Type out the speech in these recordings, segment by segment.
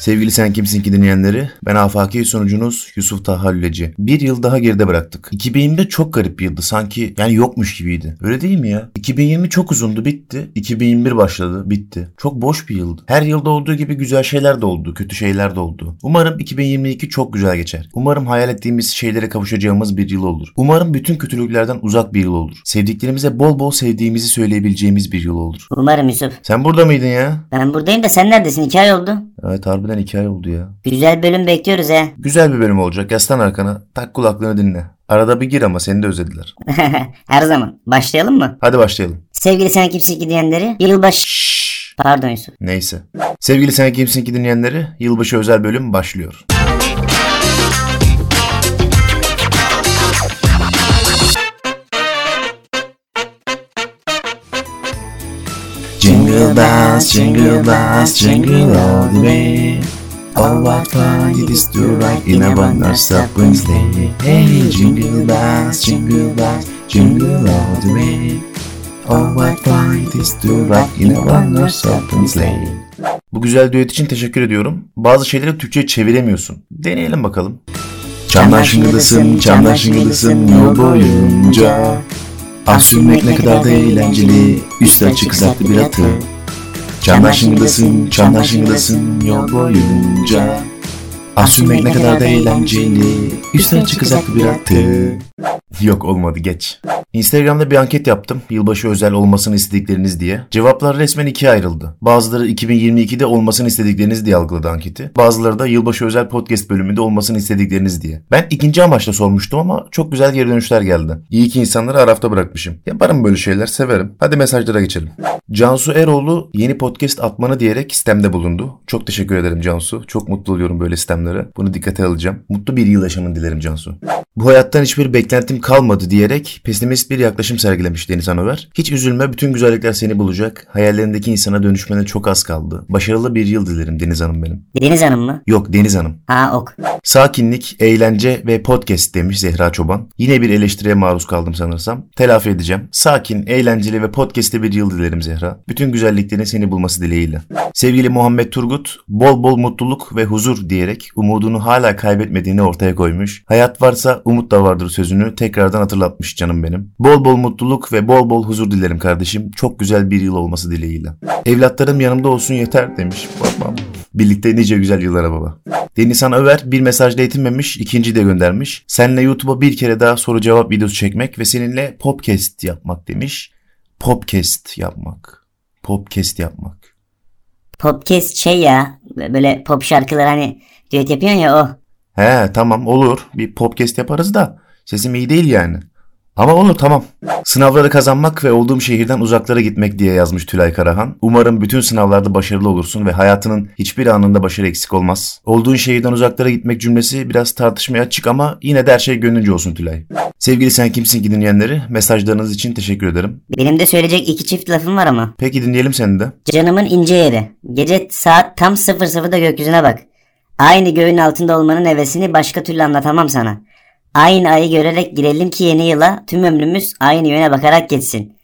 Sevgili Sen Kimsin ki dinleyenleri, ben afaki sunucunuz Yusuf Taha Lüleci. Bir yıl daha geride bıraktık. 2020 çok garip bir yıldı sanki yani yokmuş gibiydi. Öyle değil mi ya? 2020 çok uzundu bitti. 2021 başladı bitti. Çok boş bir yıldı. Her yılda olduğu gibi güzel şeyler de oldu, kötü şeyler de oldu. Umarım 2022 çok güzel geçer. Umarım hayal ettiğimiz şeylere kavuşacağımız bir yıl olur. Umarım bütün kötülüklerden uzak bir yıl olur. Sevdiklerimize bol bol sevdiğimizi söyleyebileceğimiz bir yıl olur. Umarım Yusuf. Sen burada mıydın ya? Ben buradayım da sen neredesin? İki ay oldu. Evet harbiden hikaye oldu ya. Güzel bölüm bekliyoruz he. Güzel bir bölüm olacak. Yaslan arkana. Tak kulaklığını dinle. Arada bir gir ama seni de özlediler. Her zaman. Başlayalım mı? Hadi başlayalım. Sevgili sen kimsin ki diyenleri yılbaşı... Şşş. Pardon Yusuf. Neyse. Sevgili Sen Kimsin ki dinleyenleri yılbaşı özel bölüm başlıyor. Jingle bells, jingle bells, jingle all the way. Oh, what fun it is to ride in a open sleigh. Hey, jingle bells, jingle bells, jingle all the way. Oh, what fun it is to ride in a open sleigh. Bu güzel düet için teşekkür ediyorum. Bazı şeyleri Türkçe'ye çeviremiyorsun. Deneyelim bakalım. Çamlar şıngıldasın, çamlar şıngıldasın yol boyunca. Ah sürmek ne kadar da eğlenceli, üstü açık kızaklı bir atı. Çamlar şıngıldasın, çamlar şıngıldasın yol boyunca. Ah sürmek ne kadar da eğlenceli, üstü açık kızaklı bir atı. Yok olmadı geç. Instagram'da bir anket yaptım. Yılbaşı özel olmasını istedikleriniz diye. Cevaplar resmen ikiye ayrıldı. Bazıları 2022'de olmasını istedikleriniz diye algıladı anketi. Bazıları da yılbaşı özel podcast bölümünde olmasını istedikleriniz diye. Ben ikinci amaçla sormuştum ama çok güzel geri dönüşler geldi. İyi ki insanları arafta bırakmışım. Yaparım böyle şeyler severim. Hadi mesajlara geçelim. Cansu Eroğlu yeni podcast atmanı diyerek istemde bulundu. Çok teşekkür ederim Cansu. Çok mutlu oluyorum böyle istemlere. Bunu dikkate alacağım. Mutlu bir yıl yaşamını dilerim Cansu. Bu hayattan hiçbir beklentim kalmadı diyerek pesimist bir yaklaşım sergilemiş Deniz Anover. Hiç üzülme bütün güzellikler seni bulacak. Hayallerindeki insana dönüşmene çok az kaldı. Başarılı bir yıl dilerim Deniz Hanım benim. Deniz Hanım mı? Yok Deniz Hanım. Ha ok. Sakinlik, eğlence ve podcast demiş Zehra Çoban. Yine bir eleştiriye maruz kaldım sanırsam. Telafi edeceğim. Sakin, eğlenceli ve podcast'te bir yıl dilerim Zehra. Bütün güzelliklerin seni bulması dileğiyle. Sevgili Muhammed Turgut, bol bol mutluluk ve huzur diyerek umudunu hala kaybetmediğini ortaya koymuş. Hayat varsa umut da vardır sözünü tekrardan hatırlatmış canım benim. Bol bol mutluluk ve bol bol huzur dilerim kardeşim. Çok güzel bir yıl olması dileğiyle. Evlatlarım yanımda olsun yeter demiş babam. Birlikte nice güzel yıllara baba. Denizhan Över bir mesajla yetinmemiş, ikinci de göndermiş. Seninle YouTube'a bir kere daha soru cevap videosu çekmek ve seninle podcast yapmak demiş. Popcast yapmak. Popcast yapmak. Podcast şey ya. Böyle pop şarkılar hani düet yapıyorsun ya o. He tamam olur. Bir podcast yaparız da sesim iyi değil yani. Ama olur tamam. Sınavları kazanmak ve olduğum şehirden uzaklara gitmek diye yazmış Tülay Karahan. Umarım bütün sınavlarda başarılı olursun ve hayatının hiçbir anında başarı eksik olmaz. Olduğun şehirden uzaklara gitmek cümlesi biraz tartışmaya açık ama yine de her şey gönlünce olsun Tülay. Sevgili Sen Kimsin ki dinleyenleri mesajlarınız için teşekkür ederim. Benim de söyleyecek iki çift lafım var ama. Peki dinleyelim seni de. Canımın ince yeri. Gece saat tam 00'da gökyüzüne bak. Aynı göğün altında olmanın hevesini başka türlü anlatamam sana. Aynı ayı görerek girelim ki yeni yıla tüm ömrümüz aynı yöne bakarak geçsin.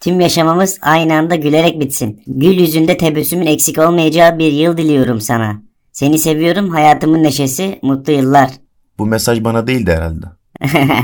Tüm yaşamımız aynı anda gülerek bitsin. Gül yüzünde tebessümün eksik olmayacağı bir yıl diliyorum sana. Seni seviyorum hayatımın neşesi mutlu yıllar. Bu mesaj bana değildi herhalde.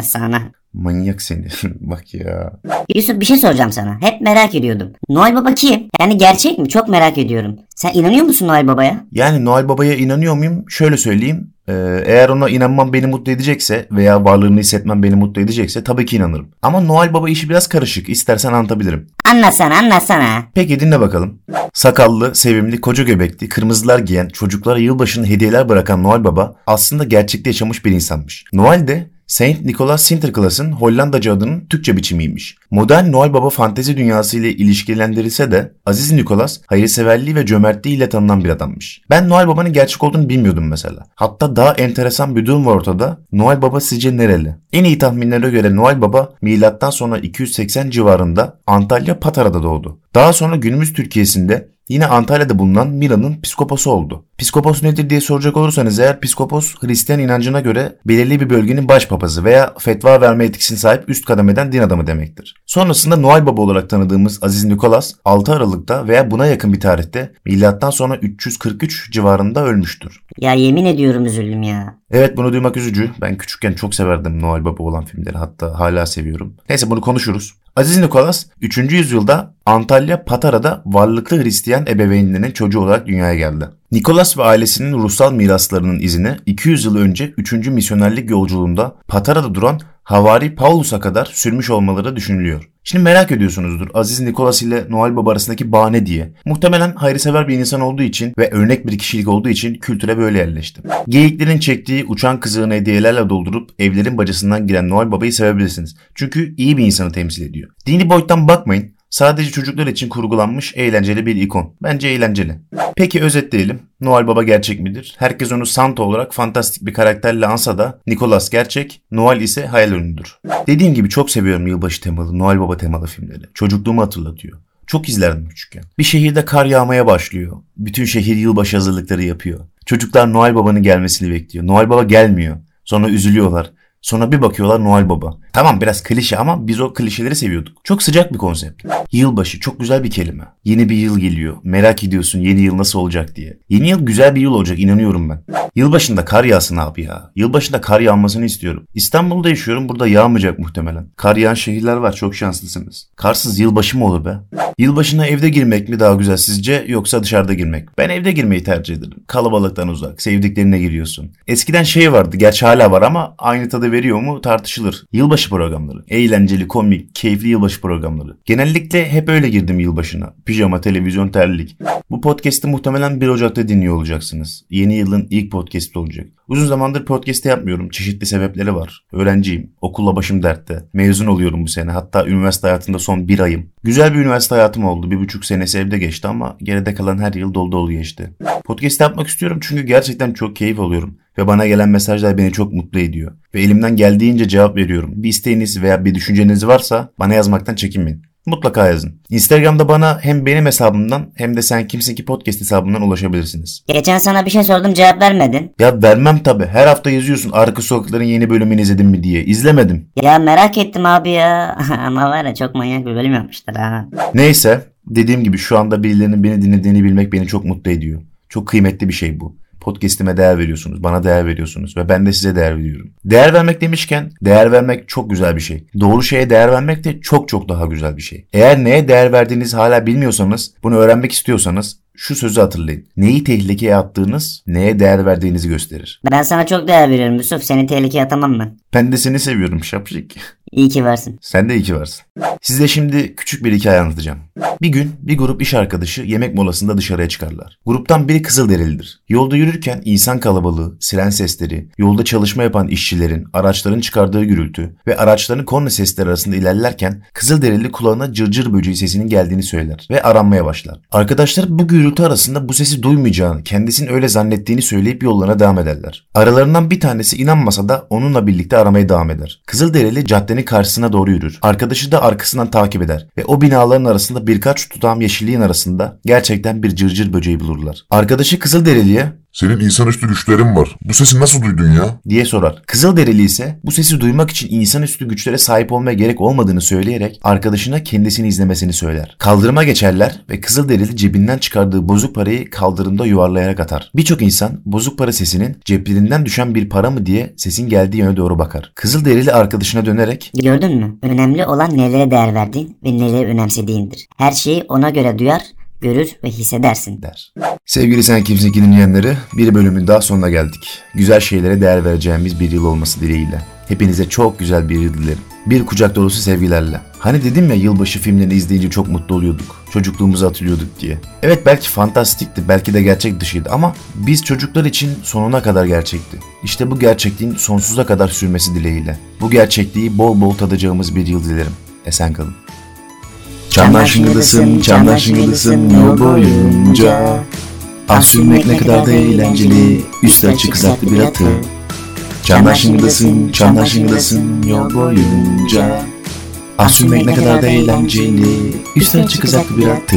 sana. Manyak seni. Bak ya. Yusuf bir şey soracağım sana. Hep merak ediyordum. Noel Baba kim? Yani gerçek mi? Çok merak ediyorum. Sen inanıyor musun Noel Baba'ya? Yani Noel Baba'ya inanıyor muyum? Şöyle söyleyeyim. Ee, eğer ona inanmam beni mutlu edecekse veya varlığını hissetmem beni mutlu edecekse tabii ki inanırım. Ama Noel Baba işi biraz karışık. İstersen anlatabilirim. Anlatsana anlatsana. Peki dinle bakalım. Sakallı, sevimli, koca göbekli, kırmızılar giyen, çocuklara yılbaşını hediyeler bırakan Noel Baba aslında gerçekte yaşamış bir insanmış. Noel de Saint Nicholas Sinterklaas'ın Hollandaca adının Türkçe biçimiymiş. Modern Noel Baba fantezi dünyası ile ilişkilendirilse de Aziz Nicholas hayırseverliği ve cömertliğiyle tanınan bir adammış. Ben Noel Baba'nın gerçek olduğunu bilmiyordum mesela. Hatta daha enteresan bir durum var ortada. Noel Baba sizce nereli? En iyi tahminlere göre Noel Baba milattan sonra 280 civarında Antalya Patara'da doğdu. Daha sonra günümüz Türkiye'sinde Yine Antalya'da bulunan Milan'ın psikopası oldu. Psikopos nedir diye soracak olursanız eğer psikopos Hristiyan inancına göre belirli bir bölgenin başpapazı veya fetva verme etkisine sahip üst kademeden din adamı demektir. Sonrasında Noel Baba olarak tanıdığımız Aziz Nikolas 6 Aralık'ta veya buna yakın bir tarihte milattan sonra 343 civarında ölmüştür. Ya yemin ediyorum üzüldüm ya. Evet bunu duymak üzücü. Ben küçükken çok severdim Noel Baba olan filmleri. Hatta hala seviyorum. Neyse bunu konuşuruz. Aziz Nikolas 3. yüzyılda Antalya Patara'da varlıklı Hristiyan ebeveynlerinin çocuğu olarak dünyaya geldi. Nikolas ve ailesinin ruhsal miraslarının izini 200 yıl önce 3. misyonerlik yolculuğunda Patara'da duran Havari Paulus'a kadar sürmüş olmaları düşünülüyor. Şimdi merak ediyorsunuzdur Aziz Nikolas ile Noel Baba arasındaki bağ ne diye. Muhtemelen hayırsever bir insan olduğu için ve örnek bir kişilik olduğu için kültüre böyle yerleşti. Geyiklerin çektiği uçan kızığını hediyelerle doldurup evlerin bacasından giren Noel Baba'yı sevebilirsiniz. Çünkü iyi bir insanı temsil ediyor. Dini boyuttan bakmayın. Sadece çocuklar için kurgulanmış eğlenceli bir ikon. Bence eğlenceli. Peki özetleyelim. Noel Baba gerçek midir? Herkes onu Santa olarak fantastik bir karakterle ansa da Nicholas gerçek, Noel ise hayal ürünüdür. Dediğim gibi çok seviyorum yılbaşı temalı, Noel Baba temalı filmleri. Çocukluğumu hatırlatıyor. Çok izlerdim küçükken. Bir şehirde kar yağmaya başlıyor. Bütün şehir yılbaşı hazırlıkları yapıyor. Çocuklar Noel Baba'nın gelmesini bekliyor. Noel Baba gelmiyor. Sonra üzülüyorlar. Sonra bir bakıyorlar Noel Baba. Tamam biraz klişe ama biz o klişeleri seviyorduk. Çok sıcak bir konsept. Yılbaşı çok güzel bir kelime. Yeni bir yıl geliyor. Merak ediyorsun yeni yıl nasıl olacak diye. Yeni yıl güzel bir yıl olacak inanıyorum ben. Yılbaşında kar yağsın abi ya. Yılbaşında kar yağmasını istiyorum. İstanbul'da yaşıyorum burada yağmayacak muhtemelen. Kar yağan şehirler var çok şanslısınız. Karsız yılbaşı mı olur be? Yılbaşına evde girmek mi daha güzel sizce yoksa dışarıda girmek? Ben evde girmeyi tercih ederim. Kalabalıktan uzak, sevdiklerine giriyorsun. Eskiden şey vardı, gerçi hala var ama aynı tadı veriyor mu tartışılır. Yılbaşı programları. Eğlenceli, komik, keyifli yılbaşı programları. Genellikle hep öyle girdim yılbaşına. Pijama, televizyon, terlik. Bu podcast'i muhtemelen 1 Ocak'ta dinliyor olacaksınız. Yeni yılın ilk podcast'i olacak. Uzun zamandır podcast yapmıyorum. Çeşitli sebepleri var. Öğrenciyim. Okulla başım dertte. Mezun oluyorum bu sene. Hatta üniversite hayatında son bir ayım. Güzel bir üniversite hayatım oldu. Bir buçuk senesi evde geçti ama geride kalan her yıl dolu dolu geçti. Podcast yapmak istiyorum çünkü gerçekten çok keyif alıyorum. Ve bana gelen mesajlar beni çok mutlu ediyor. Ve elimden geldiğince cevap veriyorum. Bir isteğiniz veya bir düşünceniz varsa bana yazmaktan çekinmeyin. Mutlaka yazın. Instagram'da bana hem benim hesabımdan hem de sen kimsin ki podcast hesabından ulaşabilirsiniz. Geçen sana bir şey sordum cevap vermedin. Ya vermem tabi. Her hafta yazıyorsun arka sokakların yeni bölümünü izledin mi diye. İzlemedim. Ya merak ettim abi ya. Ama var ya çok manyak bir bölüm yapmışlar ha. Neyse dediğim gibi şu anda birilerinin beni dinlediğini bilmek beni çok mutlu ediyor. Çok kıymetli bir şey bu. Podcast'ime değer veriyorsunuz. Bana değer veriyorsunuz. Ve ben de size değer veriyorum. Değer vermek demişken değer vermek çok güzel bir şey. Doğru şeye değer vermek de çok çok daha güzel bir şey. Eğer neye değer verdiğinizi hala bilmiyorsanız, bunu öğrenmek istiyorsanız şu sözü hatırlayın. Neyi tehlikeye attığınız, neye değer verdiğinizi gösterir. Ben sana çok değer veriyorum Yusuf. Seni tehlikeye atamam ben. Ben de seni seviyorum şapşik. İyi ki varsın. Sen de iyi ki varsın. Size şimdi küçük bir hikaye anlatacağım. Bir gün bir grup iş arkadaşı yemek molasında dışarıya çıkarlar. Gruptan biri Kızılderilidir. Yolda yürürken insan kalabalığı, siren sesleri, yolda çalışma yapan işçilerin, araçların çıkardığı gürültü ve araçların korna sesleri arasında ilerlerken Kızılderili kulağına cırcır böceği sesinin geldiğini söyler ve aranmaya başlar. Arkadaşlar bu gürültü arasında bu sesi duymayacağını, kendisinin öyle zannettiğini söyleyip yollarına devam ederler. Aralarından bir tanesi inanmasa da onunla birlikte aramaya devam eder. Kızılderili caddenin karşısına doğru yürür. Arkadaşı da arkasından takip eder ve o binaların arasında birkaç tutam yeşilliğin arasında gerçekten bir cırcır böceği bulurlar. Arkadaşı Kızılderili'ye Senin insanüstü güçlerin var. Bu sesi nasıl duydun ya? diye sorar. Kızılderili ise bu sesi duymak için insanüstü güçlere sahip olmaya gerek olmadığını söyleyerek arkadaşına kendisini izlemesini söyler. Kaldırıma geçerler ve Kızılderili cebinden çıkardığı bozuk parayı kaldırımda yuvarlayarak atar. Birçok insan bozuk para sesinin ceplerinden düşen bir para mı diye sesin geldiği yöne doğru bakar. Kızılderili arkadaşına dönerek Gördün mü? Önemli olan nelere değer verdiğin ve neleri önemsediğindir. Her şeyi ona göre duyar, görür ve hissedersin. der. Sevgili Sen Kimsin ki dinleyenleri bir bölümün daha sonuna geldik. Güzel şeylere değer vereceğimiz bir yıl olması dileğiyle. Hepinize çok güzel bir yıl dilerim. Bir kucak dolusu sevgilerle. Hani dedim ya yılbaşı filmlerini izleyince çok mutlu oluyorduk. Çocukluğumuzu hatırlıyorduk diye. Evet belki fantastikti, belki de gerçek dışıydı ama biz çocuklar için sonuna kadar gerçekti. İşte bu gerçekliğin sonsuza kadar sürmesi dileğiyle. Bu gerçekliği bol bol tadacağımız bir yıl dilerim. Esen kalın. Çamlar şıngıldasın, çamlar şıngıldasın yol boyunca. Ah sürmek ne kadar da eğlenceli, üstü açık kızaklı bir atı. Çamlar şıngıldasın, çamlar şıngıldasın yol boyunca. Ah sürmek ne kadar da eğlenceli, üstü açık kızaklı bir atı.